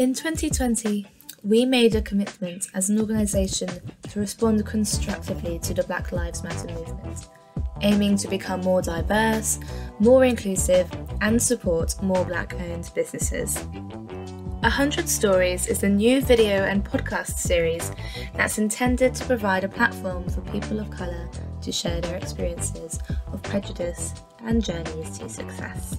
In 2020, we made a commitment as an organisation to respond constructively to the Black Lives Matter movement, aiming to become more diverse, more inclusive, and support more black owned businesses. 100 Stories is a new video and podcast series that's intended to provide a platform for people of colour to share their experiences of prejudice and journeys to success.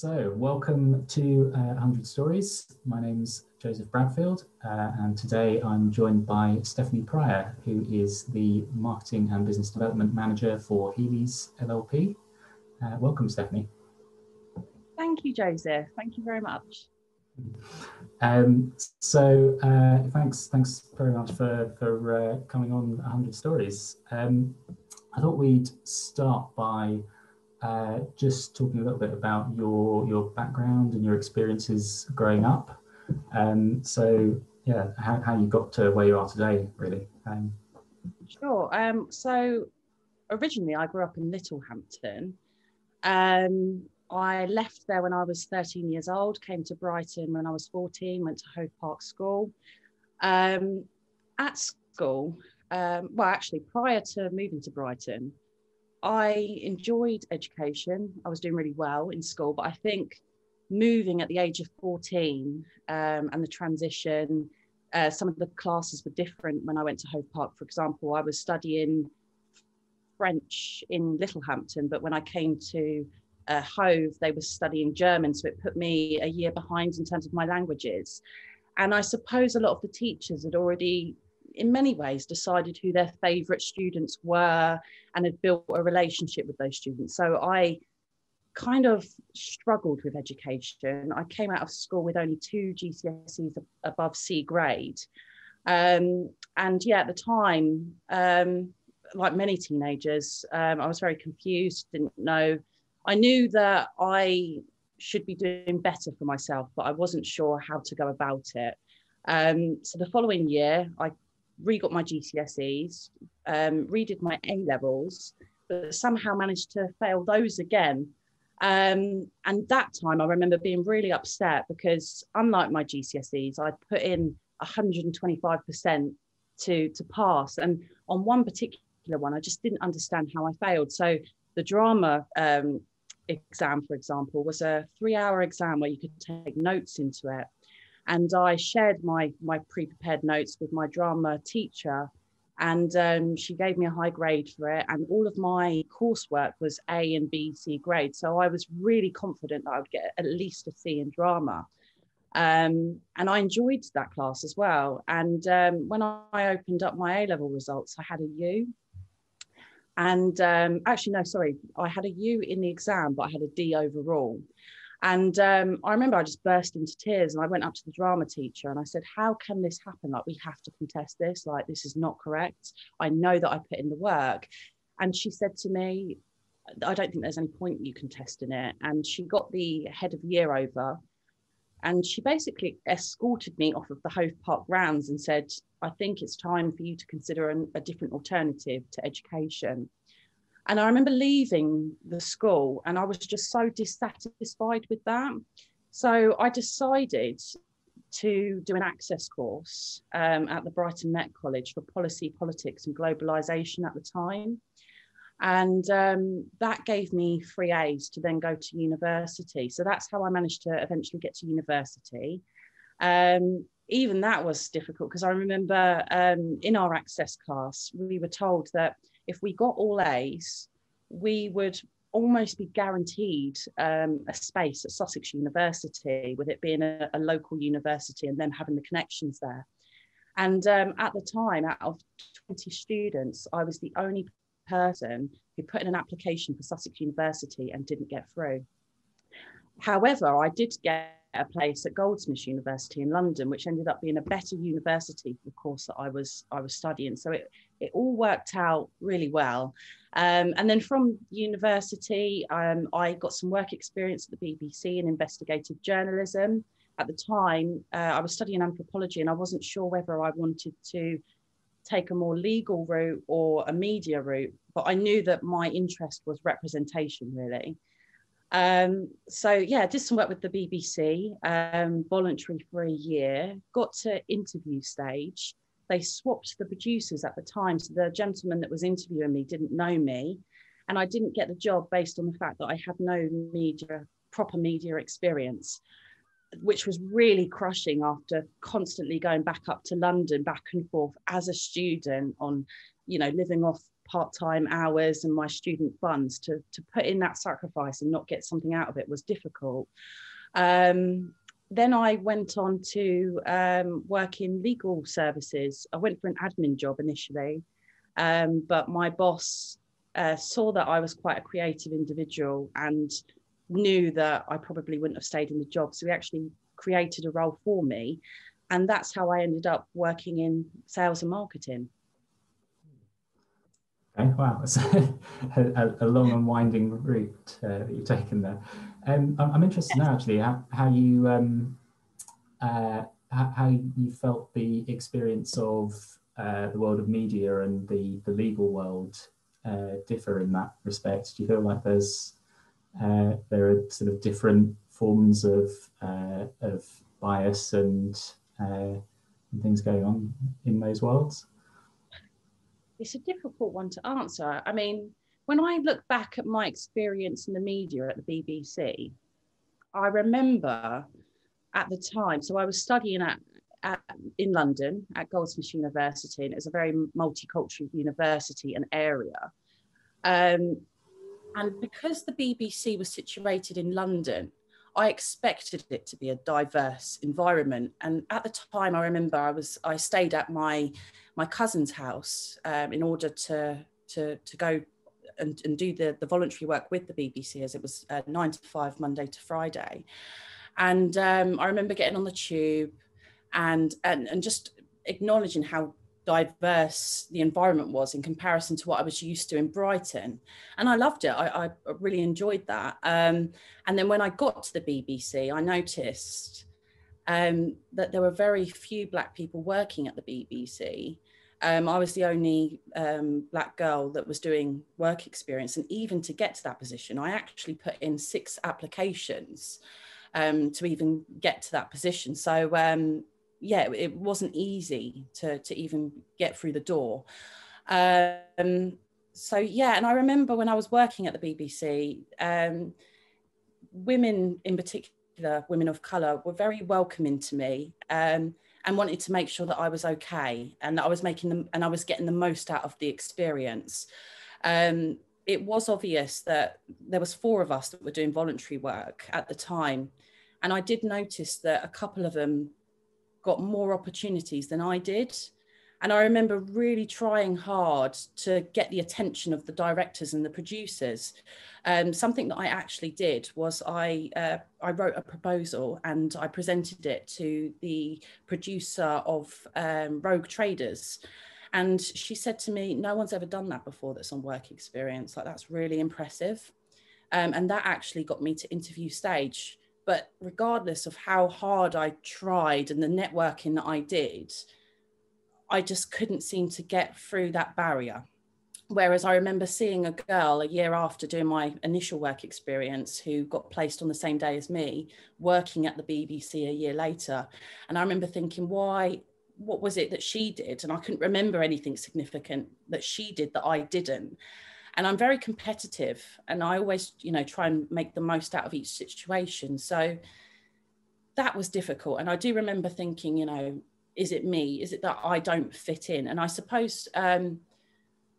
So, welcome to uh, 100 Stories. My name's Joseph Bradfield, uh, and today I'm joined by Stephanie Prior, who is the Marketing and Business Development Manager for Healy's LLP. Uh, welcome, Stephanie. Thank you, Joseph. Thank you very much. Um, so, uh, thanks, thanks very much for for uh, coming on 100 Stories. Um, I thought we'd start by uh, just talking a little bit about your your background and your experiences growing up. Um, so yeah, how, how you got to where you are today, really. Um, sure. Um, so originally, I grew up in Littlehampton. Um, I left there when I was 13 years old, came to Brighton when I was 14, went to Hove Park School. Um, at school, um, well, actually, prior to moving to Brighton, I enjoyed education. I was doing really well in school, but I think moving at the age of 14 um, and the transition, uh, some of the classes were different when I went to Hove Park. For example, I was studying French in Littlehampton, but when I came to uh, Hove, they were studying German. So it put me a year behind in terms of my languages. And I suppose a lot of the teachers had already in many ways decided who their favorite students were and had built a relationship with those students. So I kind of struggled with education. I came out of school with only two GCSEs above C grade. Um, and yeah, at the time, um, like many teenagers, um, I was very confused, didn't know. I knew that I should be doing better for myself, but I wasn't sure how to go about it. Um, so the following year, I re-got my GCSEs, um, redid my A levels, but somehow managed to fail those again. Um, and that time I remember being really upset because unlike my GCSEs, I'd put in 125% to, to pass. And on one particular one, I just didn't understand how I failed. So the drama um, exam, for example, was a three hour exam where you could take notes into it and I shared my my pre-prepared notes with my drama teacher, and um, she gave me a high grade for it. And all of my coursework was A and B, C grade, so I was really confident that I would get at least a C in drama. Um, and I enjoyed that class as well. And um, when I opened up my A level results, I had a U. And um, actually, no, sorry, I had a U in the exam, but I had a D overall. And um, I remember I just burst into tears and I went up to the drama teacher and I said, How can this happen? Like, we have to contest this. Like, this is not correct. I know that I put in the work. And she said to me, I don't think there's any point you contesting it. And she got the head of year over and she basically escorted me off of the Hove Park grounds and said, I think it's time for you to consider an, a different alternative to education. And I remember leaving the school and I was just so dissatisfied with that. So I decided to do an access course um, at the Brighton Met College for policy, politics, and globalization at the time. And um, that gave me free A's to then go to university. So that's how I managed to eventually get to university. Um, even that was difficult because I remember um, in our access class, we were told that if we got all A's, we would almost be guaranteed um, a space at Sussex University, with it being a, a, local university and them having the connections there. And um, at the time, out of 20 students, I was the only person who put in an application for Sussex University and didn't get through. However, I did get a place at Goldsmiths University in London, which ended up being a better university for the course that I was I was studying. So it it all worked out really well. Um, and then from university, um, I got some work experience at the BBC in investigative journalism. At the time, uh, I was studying anthropology, and I wasn't sure whether I wanted to take a more legal route or a media route, but I knew that my interest was representation really. Um, so yeah, did some work with the BBC, um, voluntary for a year, got to interview stage. They swapped the producers at the time. So the gentleman that was interviewing me didn't know me. And I didn't get the job based on the fact that I had no media, proper media experience, which was really crushing after constantly going back up to London, back and forth as a student on, you know, living off part-time hours and my student funds to, to put in that sacrifice and not get something out of it was difficult. Um, then I went on to um, work in legal services. I went for an admin job initially, um, but my boss uh, saw that I was quite a creative individual and knew that I probably wouldn't have stayed in the job. So he actually created a role for me. And that's how I ended up working in sales and marketing. Wow, it's a, a, long and winding route uh, that you've taken there. Um, I'm interested now, actually, how, how you um, uh, how, how, you felt the experience of uh, the world of media and the the legal world uh, differ in that respect. Do you feel like there's uh, there are sort of different forms of uh, of bias and, and things going on in those worlds? It's a difficult one to answer. I mean, when I look back at my experience in the media at the BBC, I remember at the time, so I was studying at, at in London at Goldsmiths University, and it's a very multicultural university and area. Um, and because the BBC was situated in London, I expected it to be a diverse environment. And at the time, I remember I was I stayed at my my cousin's house um, in order to to to go and, and do the the voluntary work with the BBC as it was uh, nine to five Monday to Friday. And um, I remember getting on the tube and and and just acknowledging how diverse the environment was in comparison to what I was used to in Brighton. And I loved it. I, I really enjoyed that. Um, and then when I got to the BBC, I noticed um, that there were very few Black people working at the BBC. Um, I was the only um, Black girl that was doing work experience. And even to get to that position, I actually put in six applications um, to even get to that position. So um, yeah, it wasn't easy to to even get through the door. Um, so yeah, and I remember when I was working at the BBC, um, women in particular, women of colour, were very welcoming to me. Um, and wanted to make sure that I was okay and that I was making them and I was getting the most out of the experience. Um, it was obvious that there was four of us that were doing voluntary work at the time, and I did notice that a couple of them got more opportunities than I did. And I remember really trying hard to get the attention of the directors and the producers. Um, something that I actually did was I uh, I wrote a proposal and I presented it to the producer of um, Rogue Traders, and she said to me, "No one's ever done that before. That's on work experience. Like that's really impressive." Um, and that actually got me to interview stage. But regardless of how hard I tried and the networking that I did, I just couldn't seem to get through that barrier. Whereas I remember seeing a girl a year after doing my initial work experience who got placed on the same day as me, working at the BBC a year later. And I remember thinking, why, what was it that she did? And I couldn't remember anything significant that she did that I didn't and i'm very competitive and i always you know try and make the most out of each situation. So that was difficult. And i do remember thinking you know is it me? Is it that i don't fit in? And i suppose um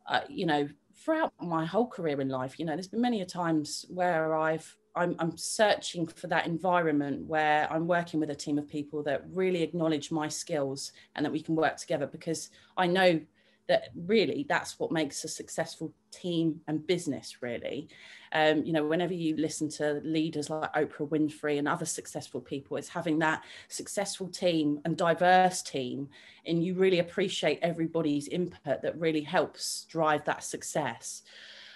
uh, you know throughout my whole career in life you know there's been many a times where i've I'm, I'm searching for that environment where I'm working with a team of people that really acknowledge my skills and that we can work together because I know that really that's what makes a successful team and business really. Um, you know whenever you listen to leaders like oprah winfrey and other successful people it's having that successful team and diverse team and you really appreciate everybody's input that really helps drive that success.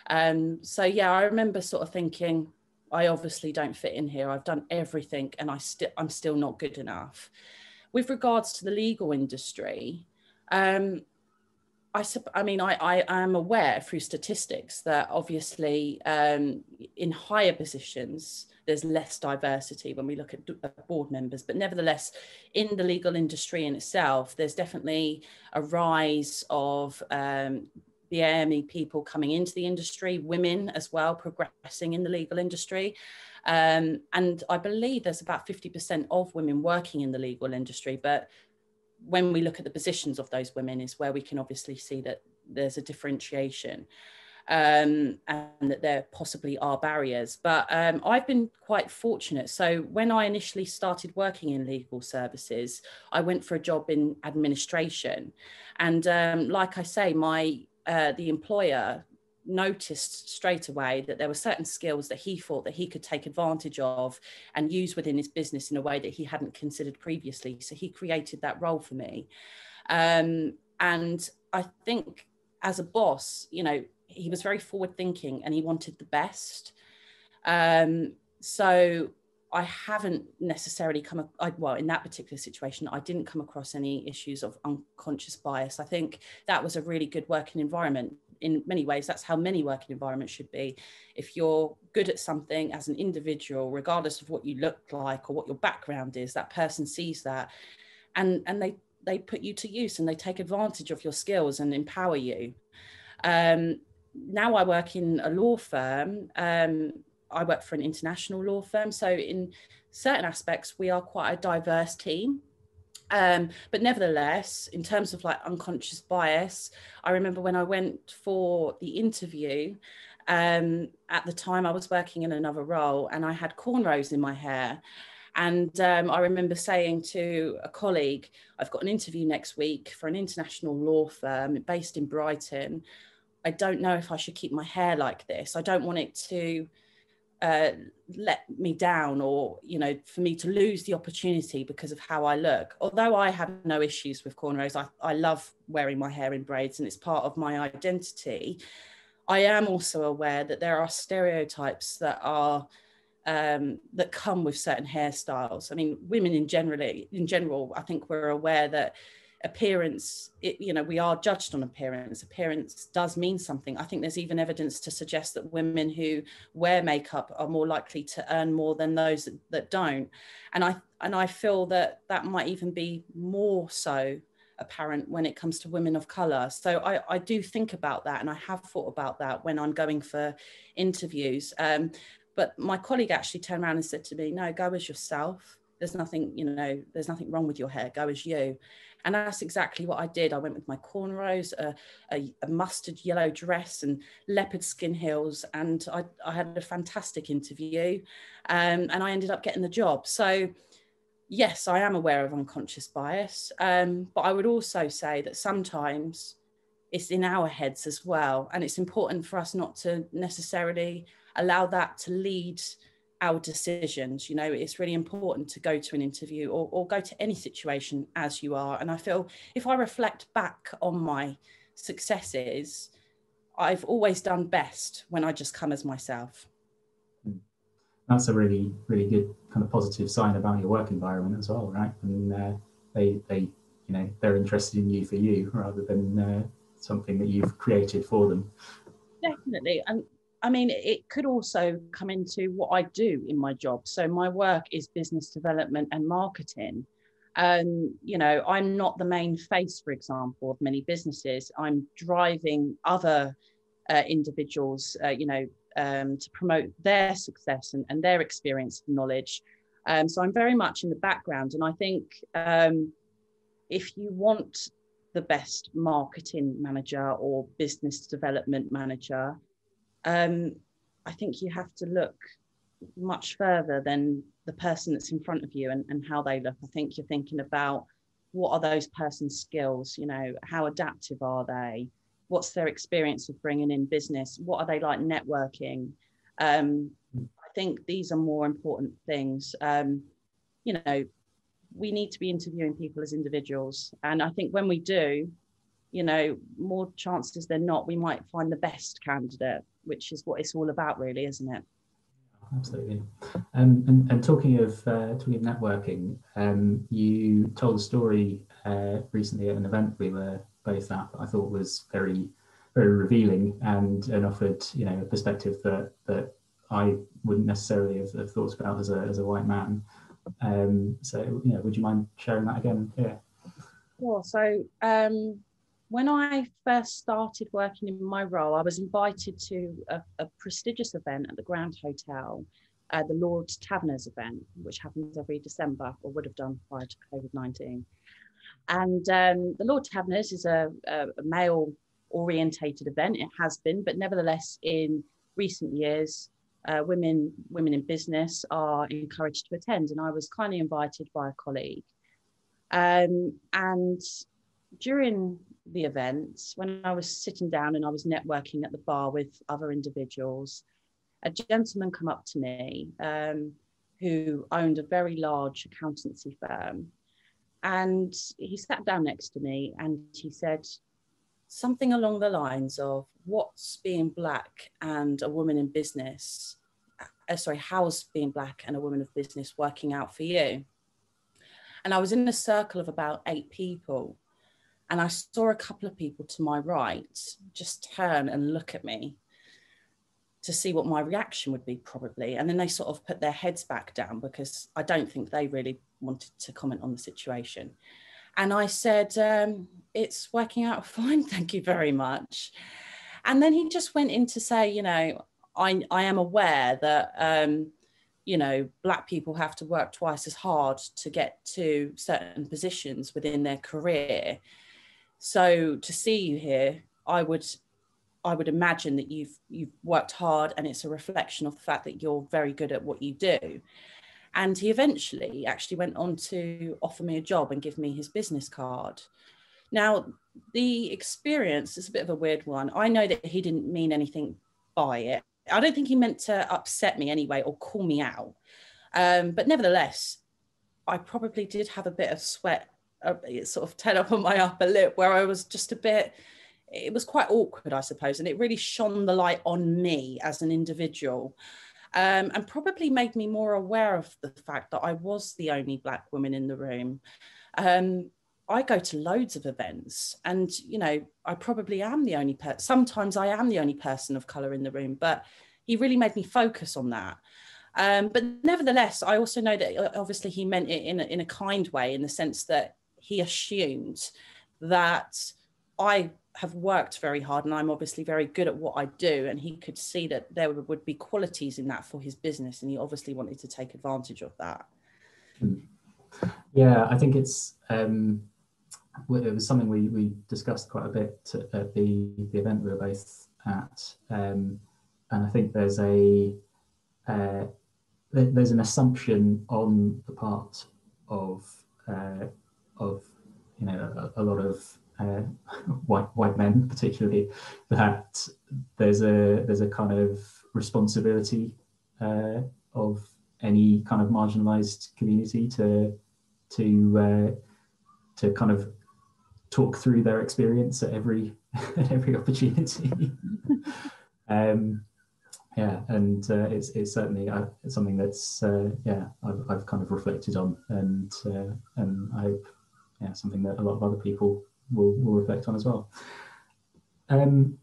Um, so yeah i remember sort of thinking i obviously don't fit in here. I've done everything and i still i'm still not good enough. With regards to the legal industry um, I, I mean, I, I am aware through statistics that obviously um, in higher positions, there's less diversity when we look at board members. But nevertheless, in the legal industry in itself, there's definitely a rise of um, BAME people coming into the industry, women as well, progressing in the legal industry. Um, and I believe there's about 50% of women working in the legal industry, but when we look at the positions of those women is where we can obviously see that there's a differentiation um, and that there possibly are barriers. But um, I've been quite fortunate. So when I initially started working in legal services, I went for a job in administration. And um, like I say, my uh, the employer noticed straight away that there were certain skills that he thought that he could take advantage of and use within his business in a way that he hadn't considered previously. So he created that role for me. Um, and I think as a boss, you know, he was very forward thinking and he wanted the best. Um, so I haven't necessarily come, I, well, in that particular situation, I didn't come across any issues of unconscious bias. I think that was a really good working environment. In many ways, that's how many working environments should be. If you're good at something as an individual, regardless of what you look like or what your background is, that person sees that and, and they, they put you to use and they take advantage of your skills and empower you. Um, now I work in a law firm. Um, I work for an international law firm. So, in certain aspects, we are quite a diverse team. Um, but nevertheless, in terms of like unconscious bias, I remember when I went for the interview, um, at the time I was working in another role and I had cornrows in my hair. And um, I remember saying to a colleague, I've got an interview next week for an international law firm based in Brighton. I don't know if I should keep my hair like this. I don't want it to uh, let me down or you know for me to lose the opportunity because of how I look. Although I have no issues with cornrows I, I love wearing my hair in braids and it's part of my identity. I am also aware that there are stereotypes that are um, that come with certain hairstyles. I mean women in generally in general I think we're aware that appearance it, you know we are judged on appearance. Appearance does mean something. I think there's even evidence to suggest that women who wear makeup are more likely to earn more than those that, that don't. And i and i feel that that might even be more so apparent when it comes to women of color. So i i do think about that and i have thought about that when i'm going for interviews. Um, but my colleague actually turned around and said to me no go as yourself. There's nothing you know there's nothing wrong with your hair. Go as you and that's exactly what I did. I went with my cornrows, a, a, a mustard yellow dress, and leopard skin heels. And I, I had a fantastic interview. Um, and I ended up getting the job. So, yes, I am aware of unconscious bias. Um, but I would also say that sometimes it's in our heads as well. And it's important for us not to necessarily allow that to lead our decisions. You know, it's really important to go to an interview or, or go to any situation as you are. And I feel if I reflect back on my successes, I've always done best when I just come as myself. That's a really, really good kind of positive sign about your work environment as well, right? And uh, they, they, you know, they're interested in you for you rather than uh, something that you've created for them. Definitely, and I mean, it could also come into what I do in my job. So my work is business development and marketing. Um, you know, I'm not the main face, for example, of many businesses. I'm driving other uh, individuals, uh, you know, um, to promote their success and, and their experience and knowledge. Um, so I'm very much in the background. And I think um, if you want the best marketing manager or business development manager, um, I think you have to look much further than the person that's in front of you and, and how they look. I think you're thinking about what are those person's skills, you know, how adaptive are they? What's their experience of bringing in business? What are they like networking? Um, I think these are more important things. Um, you know, we need to be interviewing people as individuals. And I think when we do, you know, more chances than not, we might find the best candidate which is what it's all about, really, isn't it? Absolutely. Um, and, and, talking of uh, talking of networking, um, you told a story uh, recently at an event we were both at that I thought was very very revealing and and offered you know a perspective that that I wouldn't necessarily have, have thought about as a as a white man. Um, so yeah, would you mind sharing that again? Yeah. Sure. So um, when I first started working in my role, I was invited to a, a prestigious event at the Grand Hotel, uh, the Lord Taverners event, which happens every December or would have done prior to COVID 19. And um, the Lord Taverners is a, a, male orientated event. It has been, but nevertheless, in recent years, uh, women women in business are encouraged to attend. And I was kindly invited by a colleague. Um, and during the event, when I was sitting down and I was networking at the bar with other individuals, a gentleman come up to me um, who owned a very large accountancy firm. And he sat down next to me and he said something along the lines of, What's being black and a woman in business? Uh, sorry, how's being black and a woman of business working out for you? And I was in a circle of about eight people. And I saw a couple of people to my right just turn and look at me to see what my reaction would be, probably. And then they sort of put their heads back down because I don't think they really wanted to comment on the situation. And I said, um, It's working out fine, thank you very much. And then he just went in to say, You know, I, I am aware that, um, you know, Black people have to work twice as hard to get to certain positions within their career. So to see you here, I would I would imagine that you've you've worked hard and it's a reflection of the fact that you're very good at what you do. And he eventually actually went on to offer me a job and give me his business card. Now, the experience is a bit of a weird one. I know that he didn't mean anything by it. I don't think he meant to upset me anyway or call me out. Um, but nevertheless, I probably did have a bit of sweat, uh, sort of turn up on my upper lip where I was just a bit it was quite awkward, I suppose, and it really shone the light on me as an individual. Um, and probably made me more aware of the fact that I was the only black woman in the room. Um, I go to loads of events, and you know, I probably am the only person. Sometimes I am the only person of color in the room, but he really made me focus on that. Um, but nevertheless, I also know that uh, obviously he meant it in a, in a kind way, in the sense that he assumed that I have worked very hard and I'm obviously very good at what I do. And he could see that there would be qualities in that for his business. And he obviously wanted to take advantage of that. Yeah, I think it's, um, it was something we, we discussed quite a bit at the, the event we were both at. Um, and I think there's a, uh, there's an assumption on the part of, uh, of, you know, a, a lot of uh, white white men particularly that there's a there's a kind of responsibility uh, of any kind of marginalized community to to uh, to kind of talk through their experience at every at every opportunity. Um, yeah and uh, it's, it's certainly uh, something that's uh, yeah I've, I've kind of reflected on and uh, and I hope yeah something that a lot of other people will will reflect on as well. Um,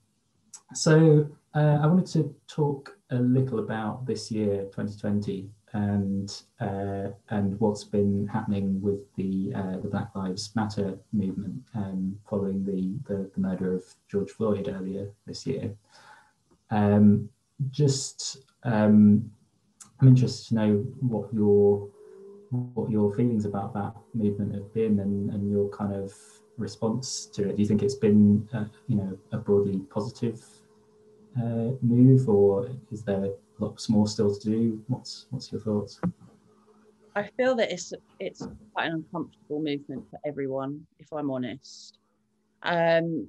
so uh, I wanted to talk a little about this year, 2020, and uh, and what's been happening with the uh, the Black Lives Matter movement um, following the, the, the murder of George Floyd earlier this year. Um, just um, I'm interested to know what your what your feelings about that movement have been and, and your kind of response to it? Do you think it's been, uh, you know, a broadly positive uh, move, or is there lots more still to do? What's what's your thoughts? I feel that it's it's quite an uncomfortable movement for everyone, if I'm honest. Um,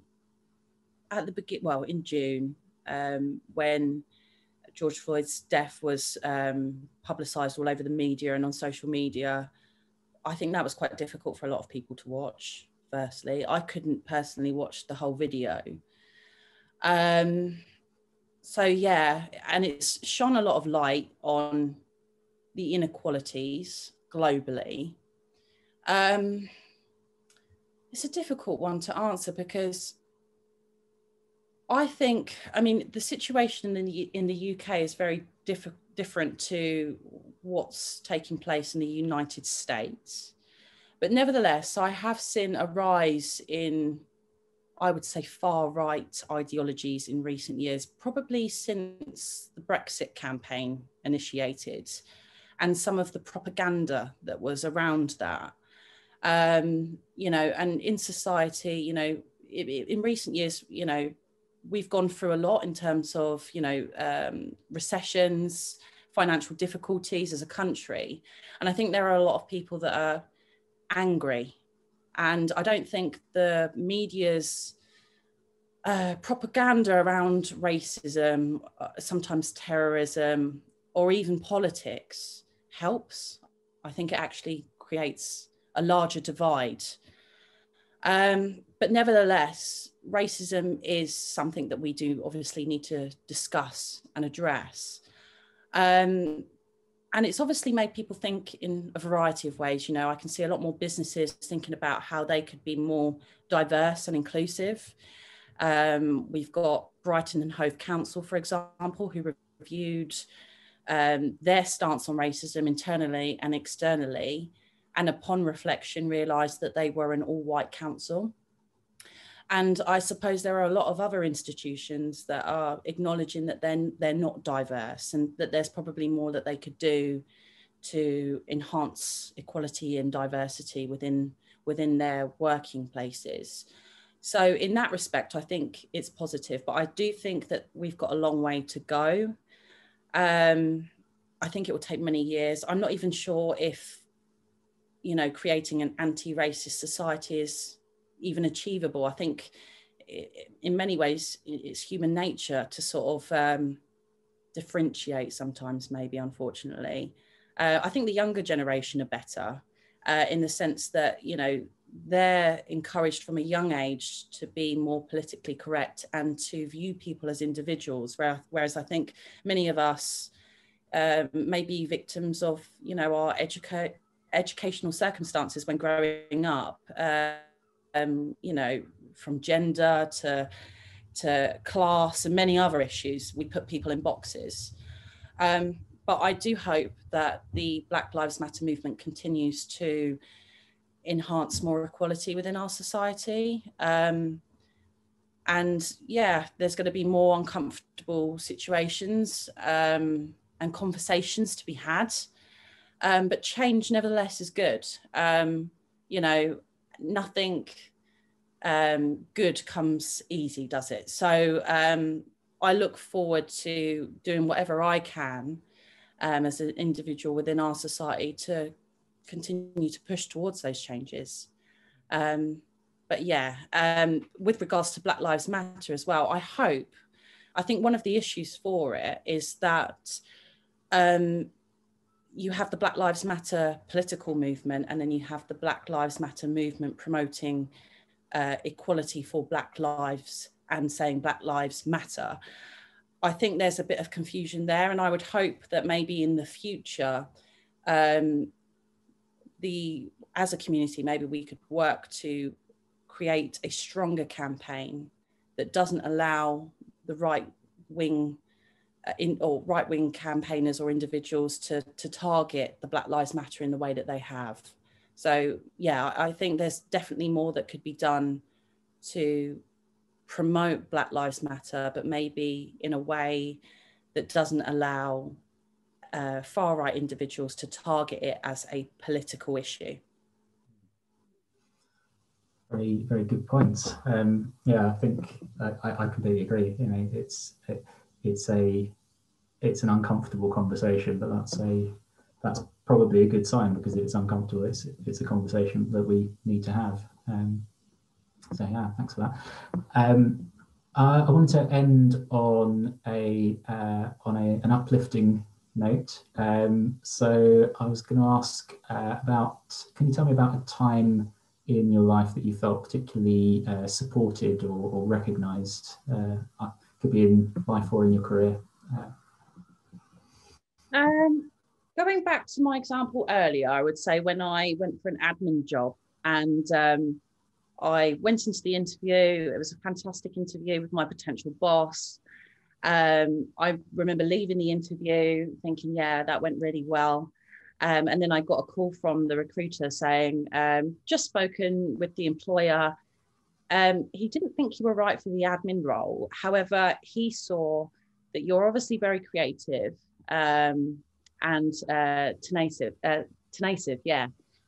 at the begin, well, in June, um, when George Floyd's death was um, publicised all over the media and on social media, I think that was quite difficult for a lot of people to watch firstly. I couldn't personally watch the whole video. Um, so, yeah, and it's shone a lot of light on the inequalities globally. Um, it's a difficult one to answer because I think, I mean, the situation in the, in the UK is very diff- different to what's taking place in the United States. But nevertheless, I have seen a rise in, I would say, far right ideologies in recent years, probably since the Brexit campaign initiated and some of the propaganda that was around that. Um, you know, and in society, you know, in recent years, you know, we've gone through a lot in terms of you know um, recessions financial difficulties as a country. And i think there are a lot of people that are angry. And i don't think the media's uh, propaganda around racism uh, sometimes terrorism or even politics helps. I think it actually creates a larger divide. Um, but nevertheless, racism is something that we do obviously need to discuss and address. Um, and it's obviously made people think in a variety of ways. You know, I can see a lot more businesses thinking about how they could be more diverse and inclusive. Um, we've got Brighton and Hove Council, for example, who reviewed um, their stance on racism internally and externally, and upon reflection realised that they were an all-white council. And I suppose there are a lot of other institutions that are acknowledging that then they're, they're not diverse and that there's probably more that they could do to enhance equality and diversity within within their working places. So in that respect, I think it's positive, but I do think that we've got a long way to go. Um, I think it will take many years. I'm not even sure if, you know, creating an anti-racist society is even achievable. I think in many ways it's human nature to sort of um, differentiate sometimes, maybe, unfortunately. Uh, I think the younger generation are better uh, in the sense that, you know, they're encouraged from a young age to be more politically correct and to view people as individuals, whereas I think many of us uh, may be victims of, you know, our educa- educational circumstances when growing up. Um, you know, from gender to to class and many other issues. We put people in boxes. Um, but I do hope that the Black Lives Matter movement continues to enhance more equality within our society. Um, and yeah, there's going to be more uncomfortable situations um, and conversations to be had. Um, but change, nevertheless, is good. Um, you know, nothing um, good comes easy, does it? So um, I look forward to doing whatever I can um, as an individual within our society to continue to push towards those changes. Um, but yeah, um, with regards to Black Lives Matter as well, I hope, I think one of the issues for it is that um, you have the Black Lives Matter political movement, and then you have the Black Lives Matter movement promoting uh, equality for Black lives and saying Black Lives Matter. I think there's a bit of confusion there, and I would hope that maybe in the future, um, the as a community, maybe we could work to create a stronger campaign that doesn't allow the right wing in, or right wing campaigners or individuals to, to target the Black Lives Matter in the way that they have. So, yeah, I think there's definitely more that could be done to promote Black Lives Matter, but maybe in a way that doesn't allow uh, far right individuals to target it as a political issue. Very, very good points. Um, yeah, I think I, I completely agree. You know, it's it, it's a it's an uncomfortable conversation, but that's a that's probably a good sign because it's uncomfortable. It's it's a conversation that we need to have. Um, so yeah, thanks for that. Um, uh, I wanted to end on a uh, on a, an uplifting note. Um, so I was going to ask uh, about. Can you tell me about a time in your life that you felt particularly uh, supported or, or recognised? Could be in life or in your career. Uh, um, going back to my example earlier, I would say when I went for an admin job and um, I went into the interview. It was a fantastic interview with my potential boss. Um, I remember leaving the interview thinking, yeah, that went really well. Um, and then I got a call from the recruiter saying, um, just spoken with the employer. Um, he didn't think you were right for the admin role. However, he saw that you're obviously very creative um, and uh, tenacious, uh, tenacious, yeah.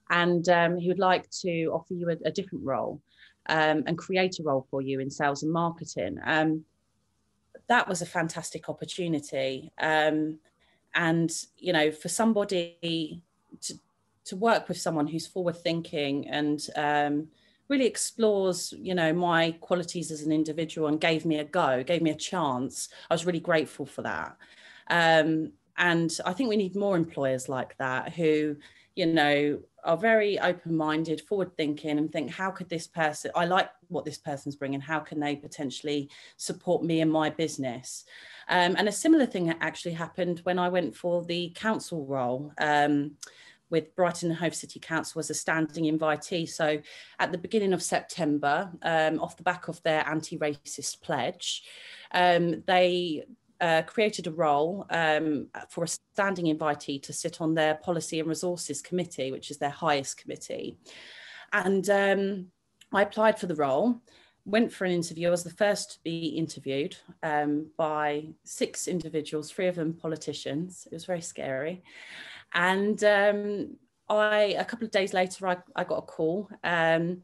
And um, he would like to offer you a, a different role um, and create a role for you in sales and marketing that was a fantastic opportunity. Um, and you know, for somebody to to work with someone who's forward thinking and um, really explores, you know, my qualities as an individual and gave me a go, gave me a chance. I was really grateful for that. Um, and I think we need more employers like that who, you know, are very open-minded forward thinking and think how could this person i like what this person's bringing how can they potentially support me in my business um, and a similar thing actually happened when i went for the council role um, with Brighton and Hove City Council as a standing invitee. So at the beginning of September, um, off the back of their anti-racist pledge, um, they uh, created a role um, for a standing invitee to sit on their Policy and Resources Committee, which is their highest committee. And um, I applied for the role, went for an interview. I was the first to be interviewed um, by six individuals, three of them politicians. It was very scary. And um, I, a couple of days later, I, I got a call. Um,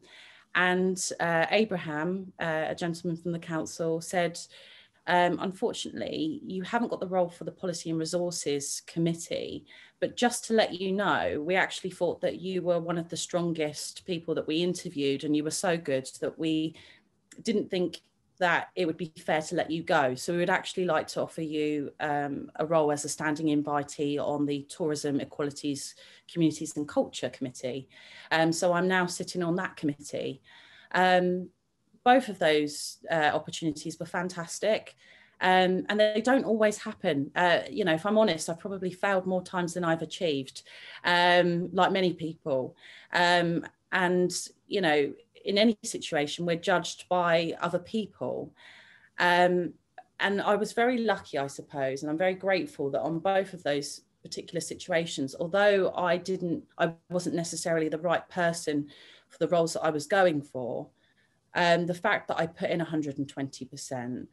and uh, Abraham, uh, a gentleman from the council, said, um, unfortunately, you haven't got the role for the Policy and Resources Committee. But just to let you know, we actually thought that you were one of the strongest people that we interviewed, and you were so good that we didn't think that it would be fair to let you go. So we would actually like to offer you um, a role as a standing invitee on the Tourism, Equalities, Communities and Culture Committee. Um, so I'm now sitting on that committee. Um, both of those uh, opportunities were fantastic. Um, and they don't always happen. Uh, you know, if I'm honest, I've probably failed more times than I've achieved, um, like many people. Um, and, you know, in any situation, we're judged by other people. Um, and I was very lucky, I suppose, and I'm very grateful that on both of those particular situations, although I didn't, I wasn't necessarily the right person for the roles that I was going for, um, the fact that I put in 120%.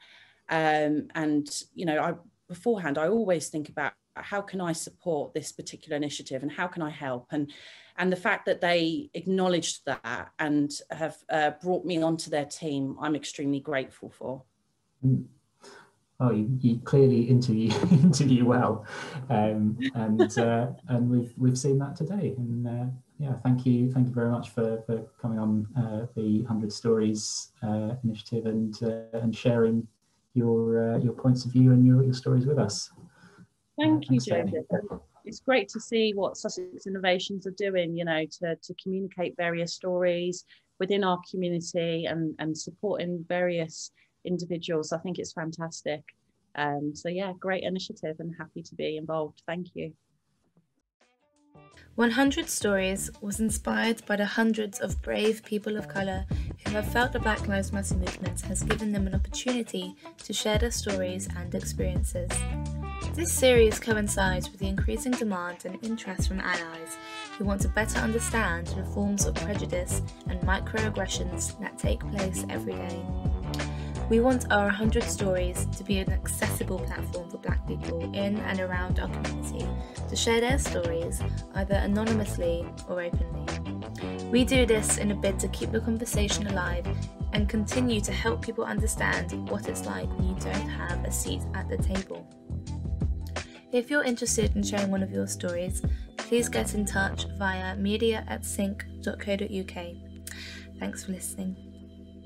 Um, and, you know, I beforehand, I always think about how can I support this particular initiative and how can I help? And, and the fact that they acknowledged that and have uh, brought me onto their team, I'm extremely grateful for. Mm. Oh, you, you, clearly interview interview well, um, and uh, and we've we've seen that today, and uh, yeah, thank you, thank you very much for, for coming on uh, the Hundred Stories uh, initiative and uh, and sharing your uh, your points of view and your, your stories with us. Thank you, Joseph. It's great to see what Sussex Innovations are doing. You know, to to communicate various stories within our community and and supporting various individuals. I think it's fantastic. Um, so yeah, great initiative and happy to be involved. Thank you. 100 Stories was inspired by the hundreds of brave people of colour who have felt the Black Lives Matter movement has given them an opportunity to share their stories and experiences. This series coincides with the increasing demand and interest from allies who want to better understand the forms of prejudice and microaggressions that take place every day. We want our 100 Stories to be an accessible platform for Black people in and around our community to share their stories, either anonymously or openly. We do this in a bid to keep the conversation alive and continue to help people understand what it's like when you don't have a seat at the table. If you're interested in sharing one of your stories, please get in touch via media at sinc.co.uk. Thanks for listening.